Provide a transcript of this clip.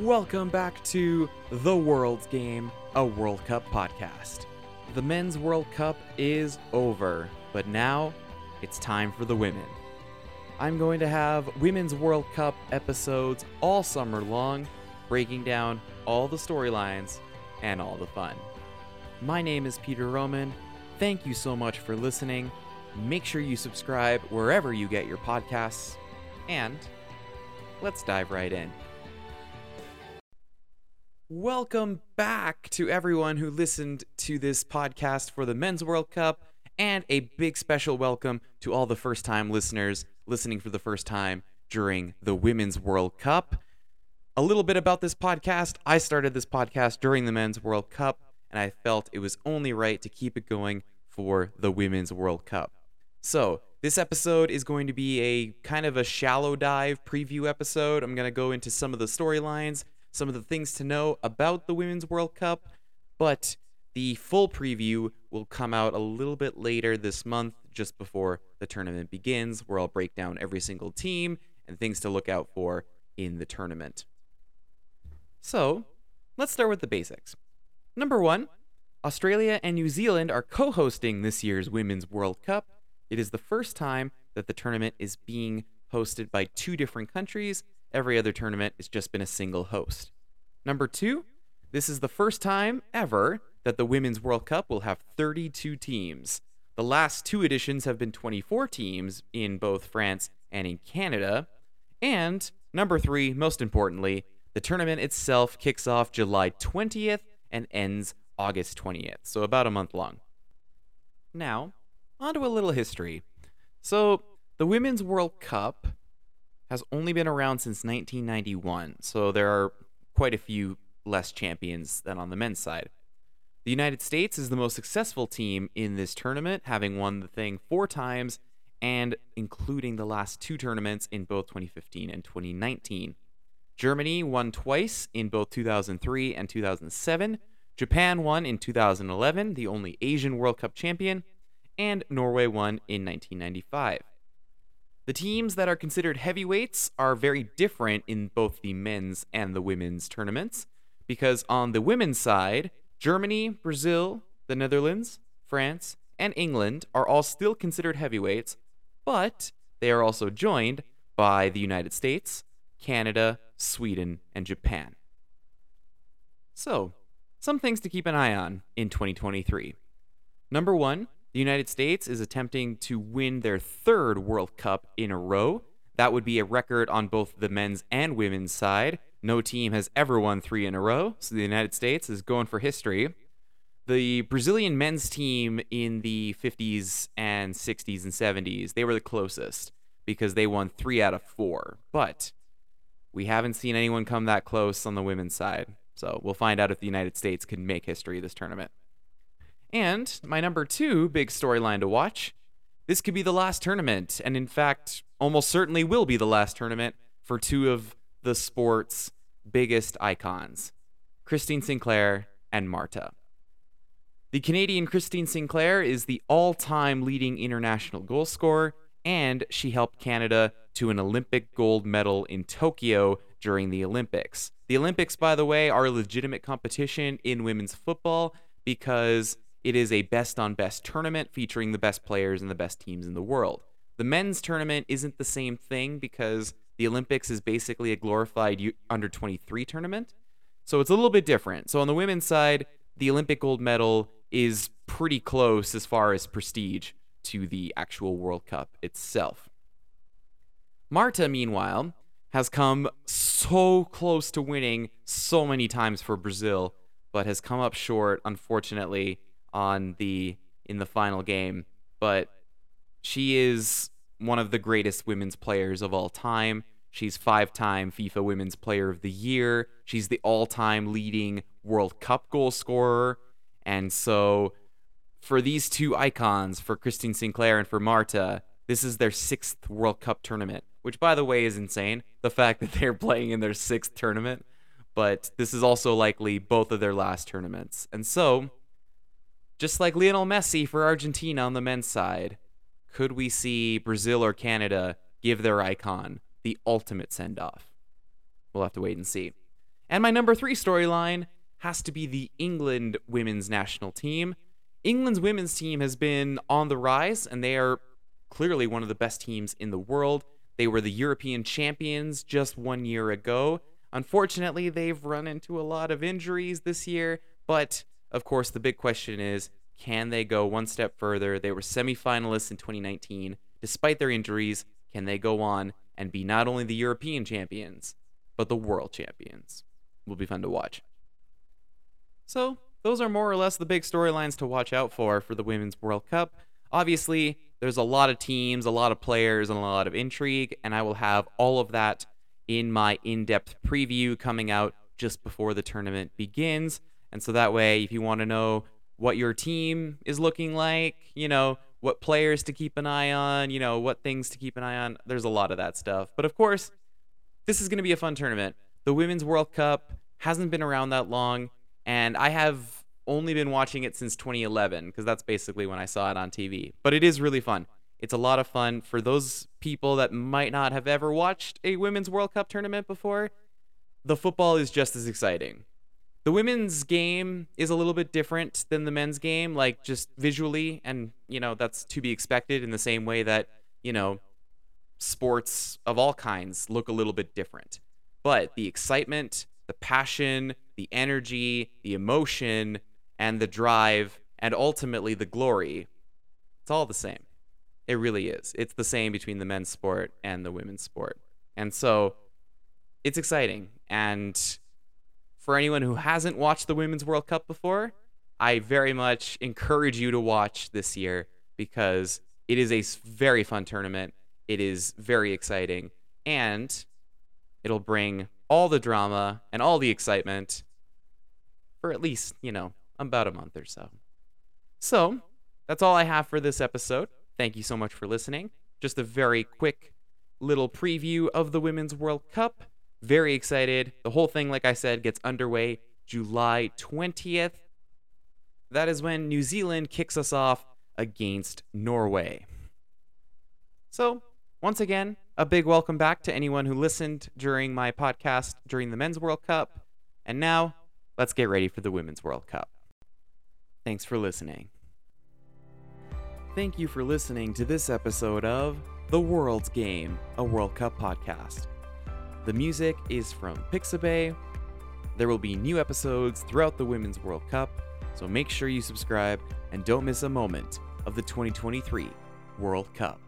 Welcome back to The World's Game, a World Cup podcast. The Men's World Cup is over, but now it's time for the women. I'm going to have Women's World Cup episodes all summer long, breaking down all the storylines and all the fun. My name is Peter Roman. Thank you so much for listening. Make sure you subscribe wherever you get your podcasts. And let's dive right in. Welcome back to everyone who listened to this podcast for the Men's World Cup, and a big special welcome to all the first time listeners listening for the first time during the Women's World Cup. A little bit about this podcast I started this podcast during the Men's World Cup, and I felt it was only right to keep it going for the Women's World Cup. So, this episode is going to be a kind of a shallow dive preview episode. I'm going to go into some of the storylines some of the things to know about the Women's World Cup, but the full preview will come out a little bit later this month, just before the tournament begins, where I'll break down every single team and things to look out for in the tournament. So, let's start with the basics. Number one, Australia and New Zealand are co hosting this year's Women's World Cup. It is the first time that the tournament is being hosted by two different countries, Every other tournament has just been a single host. Number two, this is the first time ever that the Women's World Cup will have 32 teams. The last two editions have been 24 teams in both France and in Canada. And number three, most importantly, the tournament itself kicks off July 20th and ends August 20th, so about a month long. Now, on to a little history. So, the Women's World Cup has only been around since 1991, so there are quite a few less champions than on the men's side. The United States is the most successful team in this tournament, having won the thing four times and including the last two tournaments in both 2015 and 2019. Germany won twice in both 2003 and 2007. Japan won in 2011, the only Asian World Cup champion, and Norway won in 1995. The teams that are considered heavyweights are very different in both the men's and the women's tournaments, because on the women's side, Germany, Brazil, the Netherlands, France, and England are all still considered heavyweights, but they are also joined by the United States, Canada, Sweden, and Japan. So, some things to keep an eye on in 2023. Number one, the United States is attempting to win their third World Cup in a row. That would be a record on both the men's and women's side. No team has ever won three in a row, so the United States is going for history. The Brazilian men's team in the 50s and 60s and 70s, they were the closest because they won three out of four. But we haven't seen anyone come that close on the women's side. So we'll find out if the United States can make history this tournament. And my number two big storyline to watch this could be the last tournament, and in fact, almost certainly will be the last tournament for two of the sport's biggest icons Christine Sinclair and Marta. The Canadian Christine Sinclair is the all time leading international goal scorer, and she helped Canada to an Olympic gold medal in Tokyo during the Olympics. The Olympics, by the way, are a legitimate competition in women's football because it is a best on best tournament featuring the best players and the best teams in the world. The men's tournament isn't the same thing because the Olympics is basically a glorified under 23 tournament. So it's a little bit different. So on the women's side, the Olympic gold medal is pretty close as far as prestige to the actual World Cup itself. Marta, meanwhile, has come so close to winning so many times for Brazil, but has come up short, unfortunately, on the in the final game, but she is one of the greatest women's players of all time. She's five-time FIFA Women's Player of the Year. She's the all-time leading World Cup goal scorer. And so for these two icons, for Christine Sinclair and for Marta, this is their sixth World Cup tournament, which by the way is insane. The fact that they're playing in their sixth tournament. But this is also likely both of their last tournaments. And so just like Lionel Messi for Argentina on the men's side, could we see Brazil or Canada give their icon the ultimate send off? We'll have to wait and see. And my number three storyline has to be the England women's national team. England's women's team has been on the rise, and they are clearly one of the best teams in the world. They were the European champions just one year ago. Unfortunately, they've run into a lot of injuries this year, but of course, the big question is can they go one step further? They were semifinalists in 2019. Despite their injuries, can they go on and be not only the European champions, but the world champions? Will be fun to watch. So, those are more or less the big storylines to watch out for for the Women's World Cup. Obviously, there's a lot of teams, a lot of players, and a lot of intrigue, and I will have all of that in my in depth preview coming out just before the tournament begins. And so that way, if you want to know what your team is looking like, you know, what players to keep an eye on, you know, what things to keep an eye on, there's a lot of that stuff. But of course, this is going to be a fun tournament. The Women's World Cup hasn't been around that long, and I have only been watching it since 2011 because that's basically when I saw it on TV. But it is really fun. It's a lot of fun for those people that might not have ever watched a Women's World Cup tournament before. The football is just as exciting. The women's game is a little bit different than the men's game, like just visually, and you know that's to be expected in the same way that you know sports of all kinds look a little bit different. But the excitement, the passion, the energy, the emotion, and the drive, and ultimately the glory, it's all the same. It really is. It's the same between the men's sport and the women's sport. And so it's exciting. And for anyone who hasn't watched the Women's World Cup before, I very much encourage you to watch this year because it is a very fun tournament. It is very exciting and it'll bring all the drama and all the excitement for at least, you know, about a month or so. So, that's all I have for this episode. Thank you so much for listening. Just a very quick little preview of the Women's World Cup. Very excited. The whole thing, like I said, gets underway July 20th. That is when New Zealand kicks us off against Norway. So, once again, a big welcome back to anyone who listened during my podcast during the Men's World Cup. And now, let's get ready for the Women's World Cup. Thanks for listening. Thank you for listening to this episode of The World's Game, a World Cup podcast. The music is from Pixabay. There will be new episodes throughout the Women's World Cup, so make sure you subscribe and don't miss a moment of the 2023 World Cup.